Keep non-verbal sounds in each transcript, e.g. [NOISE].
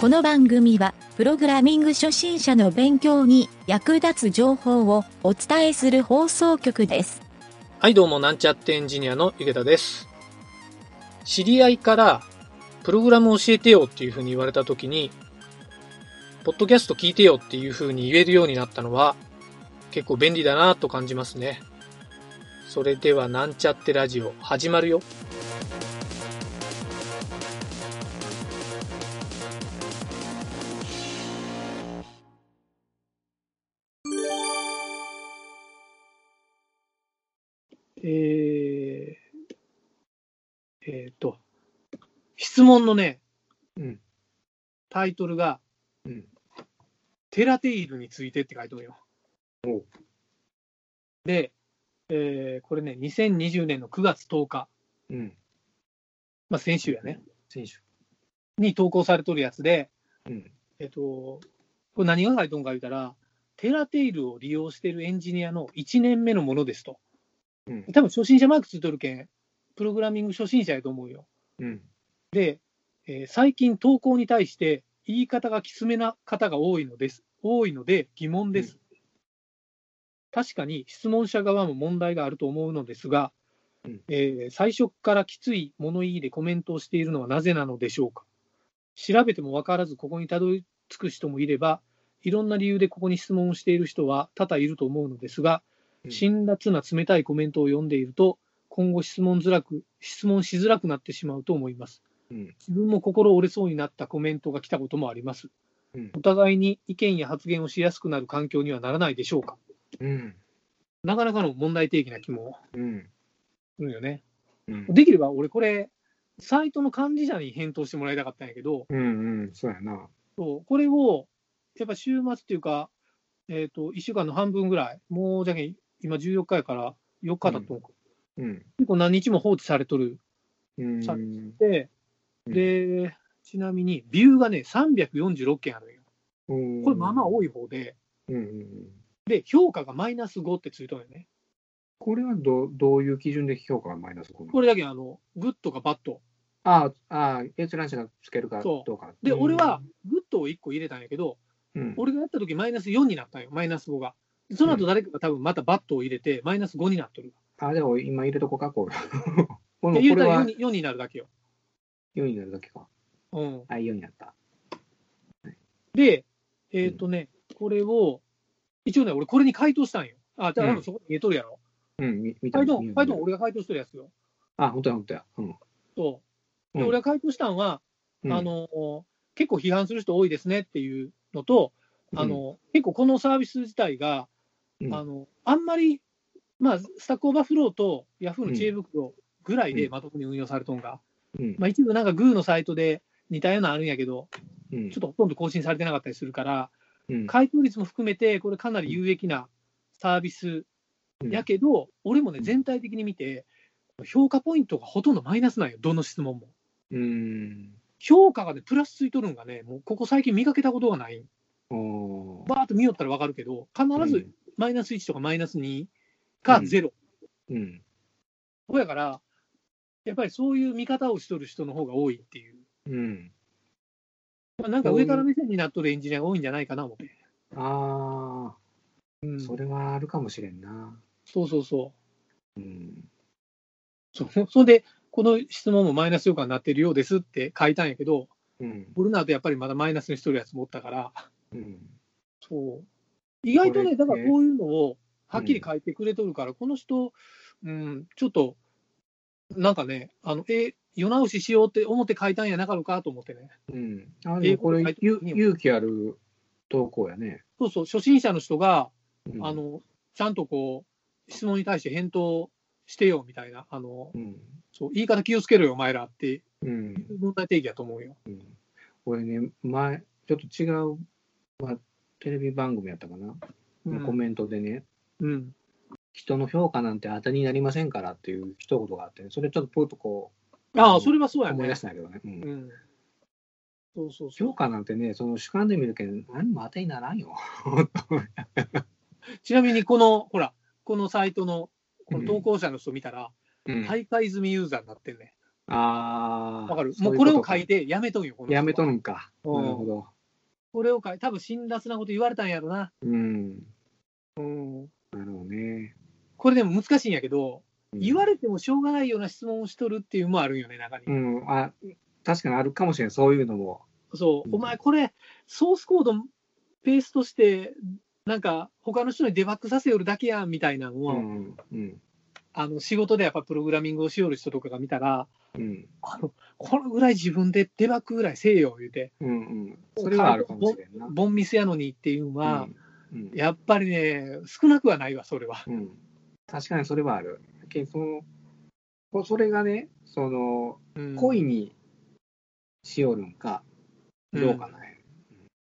この番組は、プログラミング初心者の勉強に役立つ情報をお伝えする放送局です。はい、どうも、なんちゃってエンジニアのゆげたです。知り合いから、プログラム教えてよっていう風に言われた時に、ポッドキャスト聞いてよっていう風に言えるようになったのは、結構便利だなと感じますね。それでは、なんちゃってラジオ、始まるよ。えー、えーと、質問のね、うん。タイトルが、うん。テラテイルについてって書いてあるよ。で、えーこれね、2020年の9月10日、うん。まあ、先週やね、選手。に投稿されとるやつで、うん。えっ、と、これ何が書いとんか言うたら、テラテイルを利用しているエンジニアの1年目のものですと。うん。多分初心者マークついとるけん、プログラミング初心者やと思うよ。うん。で、えー最近投稿に対して言い方がきつめな方が多いのです。多いので疑問です。確かに質問者側も問題があると思うのですが、うんえー最初からきつい物言いでコメントをしているのはなぜなのでしょうか。調べても分からずここにたどり着く人もいれば、いろんな理由でここに質問をしている人は多々いると思うのですが、うん辛辣な冷たいコメントを読んでいると、今後質問づらく、質問しづらくなってしまうと思います。うん。自分も心折れそうになったコメントが来たこともあります。うんお互いに意見や発言をしやすくなる環境にはならないでしょうか。うん。なかなかの問題提起な気もうん。するよね。うん。できれば俺これ、サイトの管理者に返答してもらいたかったんやけど、うん。うん。そうやな。そうこれをやっぱ週末っていうか、えっ、と、1週間の半分ぐらい、もうじゃけん今14日やから4日だと思う、うん。結構何日も放置されとるうん。さで、うんで、ちなみにビューがね、346件あるんよ。うん。これまあまあ多い方で。で、評価がマイナス5ってついとるよね。これはどどういう基準で評価がマイナス5これだけあの、グッドかバッド。ああ、ああ、閲覧者がつけるかどうか。で、うん俺は、グッドを1個入れたんやけど、うん。俺がやった時マイナス4になったんよ、マイナス5が。でその後誰かが多分またバッドを入れて、マイナス5になっとる。あ、でも今入れとこうか、こ [LAUGHS] れ。こで、れ入れたら 4, に4になるだけよ。4になるだけか。うん、あ、4になった。で、えっ、とね、これを、一応ね、俺これに回答したんよ。あ、だから多分そこに入れとるやろ。うん、み見た回答、見た回答俺が回答してるやつよ。あ、本当や、本当や。うん。そう。で、うん俺が回答したんは、うんあ、の、結構批判する人多いですねっていうのと、あの、結構このサービス自体が、うん。あの、あんまり、まあ、 Stack Overflow と Yahoo の知恵袋ぐらいでうん。まともに運用されとんが、うん。まあ一部なんか Goo のサイトで似たようなのあるんやけど、うん。ちょっとほとんど更新されてなかったりするから、うん。回答率も含めて、これかなり有益なサービスやけど、俺もね、うん全体的に見て、評価ポイントがほとんどマイナスなんよ、どの質問も。うん。評価がね、プラスついとるんがね、もうここ最近見かけたことがない。バーっと見よったらわかるけど、必ずうんマイナス1とかマイナス2かうん0。うん。ほやから、やっぱりそういう見方をしとる人の方が多いっていう。うん。まあ、なんか上から目線になっとるエンジニアが多いんじゃないかな思って。あうんあ、それはあるかもしれんな。そうそうそうん。う。そうそれで、この質問もマイナス評価になってるようですって書いたんやけど、うん。俺の後やっぱりまだマイナスにしとるやつもおったから、うん。そう。意外とね、だからこういうのをはっきり書いてくれとるから、この人、うん、ちょっと、なんかね、あの、え、世直ししようって思って書いたんやなかろうかと思ってね。うん。あ、でもこれ勇気ある投稿やね。そうそう、初心者の人が、うんあ、の、ちゃんとこう、質問に対して返答してよみたいな、あの、うん。そう、言い方気をつけろよ、お前らってうん。問題定義だと思うよ。うんこれね、前、ちょっと違う、まあ、テレビ番組やったかな、うんコメントでね、うん。人の評価なんて当たりになりませんからっていう一言があって、ね、それちょっとポッとこああ、それはそうやねう思い出。したんだけどね。うんうん。そうそう評。価なんてね、その主観で見るけど、何も当てにならんよ。[LAUGHS] ちなみに、この、ほら、このサイトの、この投稿者の人見たら、うん大会済みユーザーになってんね。ああ。わかる？もうこれを書かいてやめとんよ、やめとるんか。うんなるほど。これを書い多分辛辣なこと言われたんやろな。うん。うん。なるほどね。これでも難しいんやけど、うん言われてもしょうがないような質問をしとるっていうのもあるんよね、中に。うん。あ、確かにあるかもしれん。そういうのも。そう、うんお前これ、ソースコードペーストして、なんか他の人にデバッグさせよるだけやんみたいなのを、うん。うん。あの仕事でやっぱプログラミングをしよる人とかが見たら、うん。あのこのぐらい自分でデバッグぐらいせえよ言うて、うん。うん。それはあるかもしれんな。ボンミスやのにっていうのは、うん。うんやっぱりね、少なくはないわ、それは。うん。確かにそれはある。けその、こそれがね、その、うん恋にしよるんか、どうかな、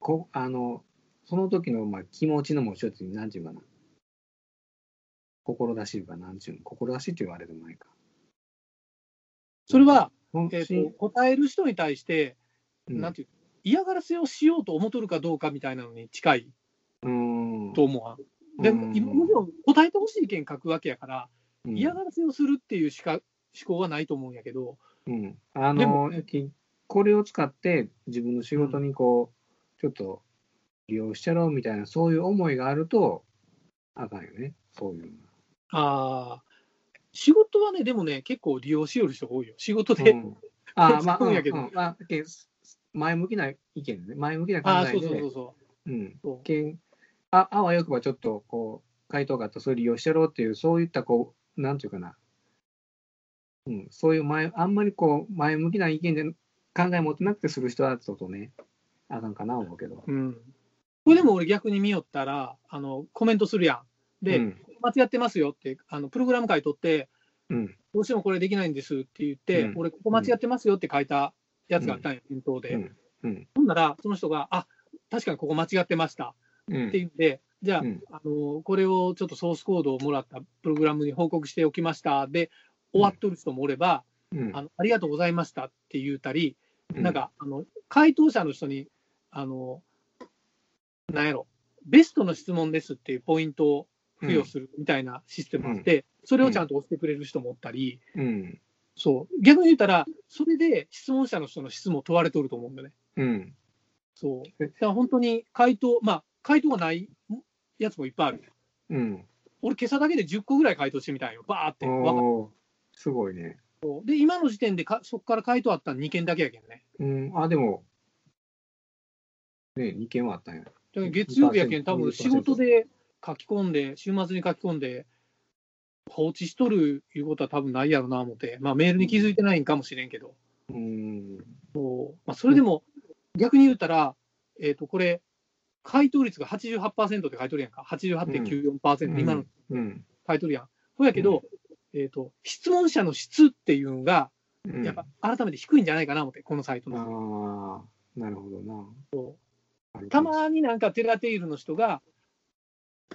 こあの、その時のまあ気持ちの持ちようって、なんていうかな。志いうか、なんていうの、志って言われてもないか。それは、えーしと答える人に対して、うん。なんていう嫌がらせをしようと思っとるかどうかみたいなのに近いうん。と思うわ。でも、もちろん答えてほしい意見書くわけやから、うん。嫌がらせをするっていうしか思考はないと思うんやけど、うん、あでの、きこれを使って自分の仕事にこう、ちょっと利用しちゃろうみたいな、そういう思いがあると、あかんよね、そういうのああ、仕事はね、でもね、結構利用しよる人多いよ。仕事が。で。うん、[LAUGHS] あまあ、そうやけどうんうんまあけ前向きな意見ね、前向きな考ああ、えで、そうそうそうそう。うん、そうけああわよくばちょっとこう、回答があったらそれ利用しちゃろうっていう、そういったこう、なんていうかな、うん、そういう前、あんまりこう、前向きな意見で考え持ってなくてする人はちょっとね、あかんかな思うけど。うん。これでも俺逆に見よったら、あの、コメントするやん。で、うん間違ってますよって、あの、プログラム書いとって、うん。どうしてもこれできないんですって言って、うん。俺ここ間違ってますよって書いたやつがあったんや、返答で。ほんなら、その人が、あ、確かにここ間違ってました。うん。って言って、じゃあ、うん。あの、これをちょっとソースコードをもらったプログラムに報告しておきました。で、終わっとる人もおれば、うん。あのありがとうございましたって言うたり、うん。なんか、あの、回答者の人に、あの、なんやろ、ベストの質問ですっていうポイントを付与するみたいなシステムがあって、それをちゃんと押してくれる人もおったり、うんそう、逆に言ったら、それで質問者の人の質問を問われとると思うんだよね。うんそう。えだから本当に回答、まあ、回答がないやつもいっぱいある。うん俺、今朝だけで10個ぐらい回答してみたんよ。バーって。ーすごいね。で、今の時点でかそこから回答あったの2件だけやけんね。うん、あ、でも、ね、2件はあったんや。だから月曜日やけん、20%多分仕事で書き込んで、週末に書き込んで、放置しとるいうことは多分ないやろな思って、まあメールに気づいてないんかもしれんけど、うん。そうまあ、それでも逆に言ったら、えっ、と、これ、回答率が88%って書いとるやんか、88.94%、今のうん。書いとるやん。そうやけど、えっ、と、質問者の質っていうのが、うん。やっぱ改めて低いんじゃないかな思って、このサイトの。ああ、なるほどな。あるたまになんかテラテイルの人が、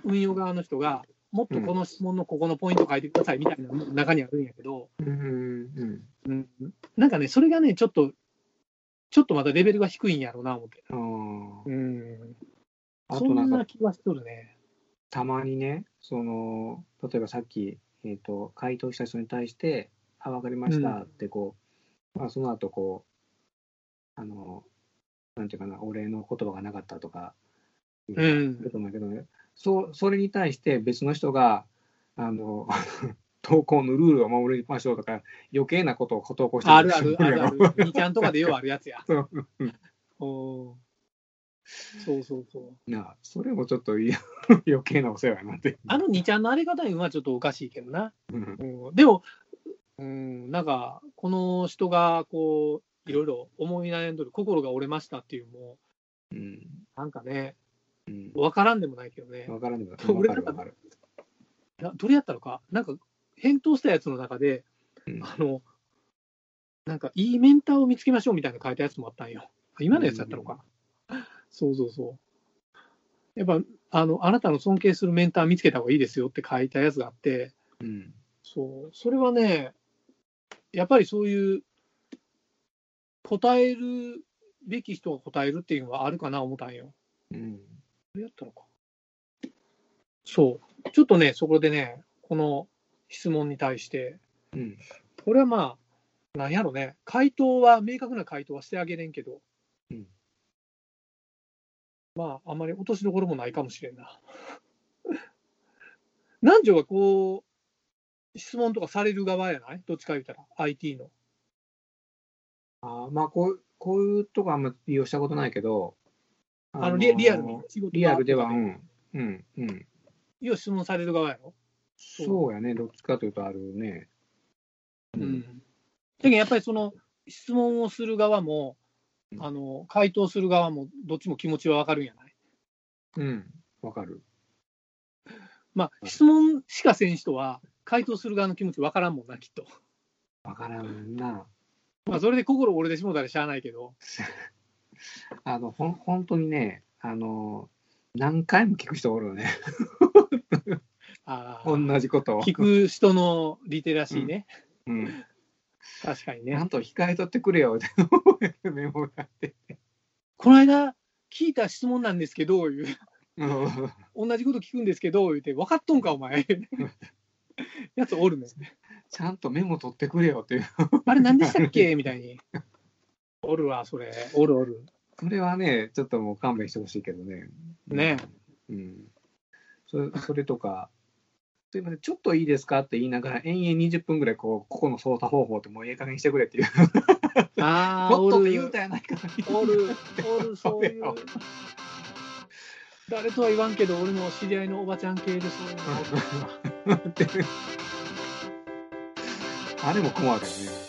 運用側の人が、もっとこの質問のここのポイント書いてくださいみたいな中にあるんやけど、うん。うん。うん、なんかね、それがね、ちょっと、ちょっとまたレベルが低いんやろうな思って。ああ。うん。あそんとなんか、な気はしとるね。たまにね、その、例えばさっき、えっ、と、回答した人に対して、あ、わかりましたって、こう、まあ、その後、こう、あの、なんていうかな、お礼の言葉がなかったとか、うんあると思うけどね、そう、それに対して別の人が、あの、[LAUGHS] 投稿のルールを守りましょうとか、余計なことを投稿してあるある、あるある。2ちゃんとかでようあるやつや。[LAUGHS] そううんおそうそうそう。なあそれもちょっと [LAUGHS] 余計なお世話やなって。あの2ちゃんのあり方にはちょっとおかしいけどな。うんうん、でも、うん、なんか、この人が、こう、いろいろ思い悩んどる、心が折れましたっていうのも、うんなんかね、うんわからんでもないけどね。わからんでもない。俺わかるわかどれやったのか？なんか、返答したやつの中で、うんあの、なんか、いいメンターを見つけましょうみたいなの書いたやつもあったんよ。あ今のやつやったのか？そうそうそう。やっぱ、あの、あなたの尊敬するメンター見つけた方がいいですよって書いたやつがあって、うんそう、それはね、やっぱりそういう、答えるべき人が答えるっていうのはあるかな思ったんよ。うんどれやったのか。そう。ちょっとね、そこでね、この質問に対して、うんこれはまあ、なんやろね、回答は、明確な回答はしてあげれんけど、うんまあ、あんまり落としどころもないかもしれんな。[LAUGHS] 南條がこう、質問とかされる側やない？どっちか言ったら、IT の。あーまあこう、こういうとこあんま利用したことないけど、あのリリアルに、仕事リアルでは、うん、うん、うん。要は質問される側やろ？そうやね、どっちかというとあるね。うん。だけどやっぱりその質問をする側も、うんあの回答する側も、どっちも気持ちはわかるんやない？うん、わかる。まあ、うん質問しかせん人は、回答する側の気持ちわからんもんな、きっと。わからんな。まあ、それで心折れてしもたらしゃあないけど。[LAUGHS] あの、ほん、本当にね、あの、何回も聞く人おるよね。あ同あじことを。聞く人のリテラシーね。うん。確かにねなん。と控えとってくれよって [LAUGHS] メモがあって。この間、聞いた質問なんですけど、いううん同じこと聞くんですけど、言うて、分かっとんか、お前。[LAUGHS] やつおるね。ちゃんとメモ取ってくれよっていう。あれ何でしたっけ？みたいに。[LAUGHS] おるわ、それ。おるおる。それはね、ちょっともう勘弁してほしいけどね。ねうん。それそれとか、すいません、ちょっといいですかって言いながら、延々20分ぐらい、こう、ここの操作方法ってもうええ加減にしてくれっていう。ああ、おる。もっと言うたやないか。おる、おる、そういう。誰とは言わんけど、俺の知り合いのおばちゃん系でそういうの [LAUGHS] あれも困るよね。